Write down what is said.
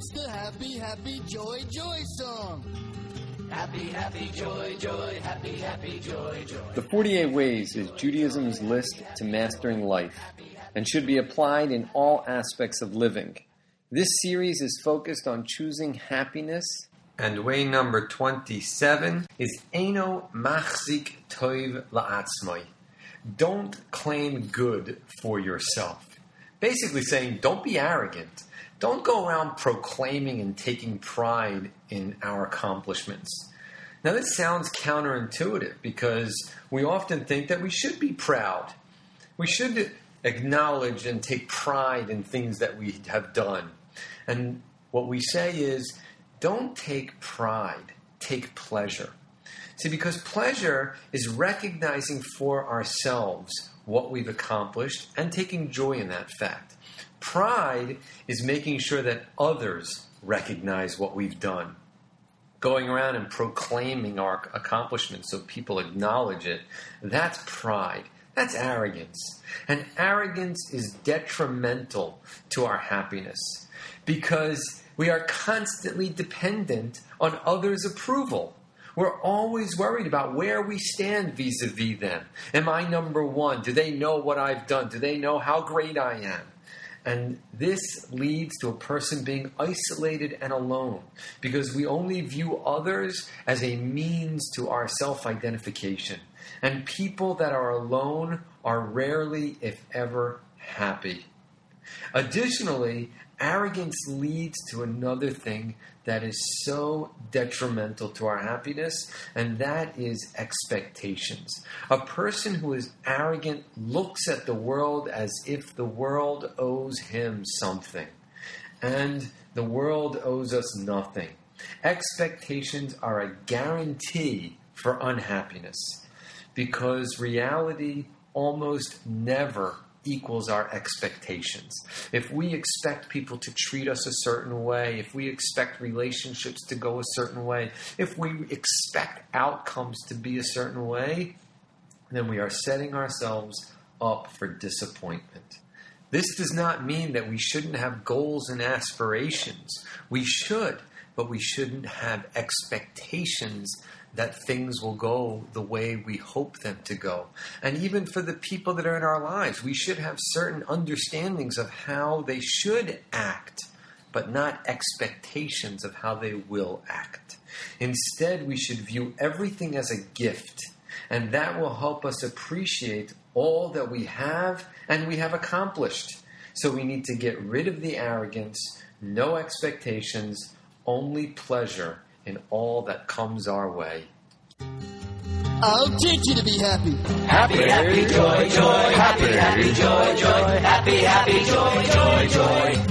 It's the happy, happy, joy, joy song. Happy, happy, joy, joy, happy, happy, joy, joy. The 48 Ways is Judaism's list to mastering life and should be applied in all aspects of living. This series is focused on choosing happiness. And way number 27 is Eno Machzik Toiv La'atzmai. Don't claim good for yourself. Basically saying, don't be arrogant. Don't go around proclaiming and taking pride in our accomplishments. Now, this sounds counterintuitive because we often think that we should be proud. We should acknowledge and take pride in things that we have done. And what we say is don't take pride, take pleasure. See, because pleasure is recognizing for ourselves what we've accomplished and taking joy in that fact. Pride is making sure that others recognize what we've done. Going around and proclaiming our accomplishments so people acknowledge it, that's pride. That's arrogance. And arrogance is detrimental to our happiness because we are constantly dependent on others' approval. We're always worried about where we stand vis a vis them. Am I number one? Do they know what I've done? Do they know how great I am? And this leads to a person being isolated and alone because we only view others as a means to our self identification. And people that are alone are rarely, if ever, happy. Additionally, arrogance leads to another thing that is so detrimental to our happiness, and that is expectations. A person who is arrogant looks at the world as if the world owes him something, and the world owes us nothing. Expectations are a guarantee for unhappiness because reality almost never equals our expectations. If we expect people to treat us a certain way, if we expect relationships to go a certain way, if we expect outcomes to be a certain way, then we are setting ourselves up for disappointment. This does not mean that we shouldn't have goals and aspirations. We should, but we shouldn't have expectations that things will go the way we hope them to go. And even for the people that are in our lives, we should have certain understandings of how they should act, but not expectations of how they will act. Instead, we should view everything as a gift, and that will help us appreciate all that we have and we have accomplished. So we need to get rid of the arrogance, no expectations, only pleasure in all that comes our way. I'll teach you to be happy. Happy, happy, joy, joy, happy, happy, joy, joy, happy, happy, joy, joy, joy.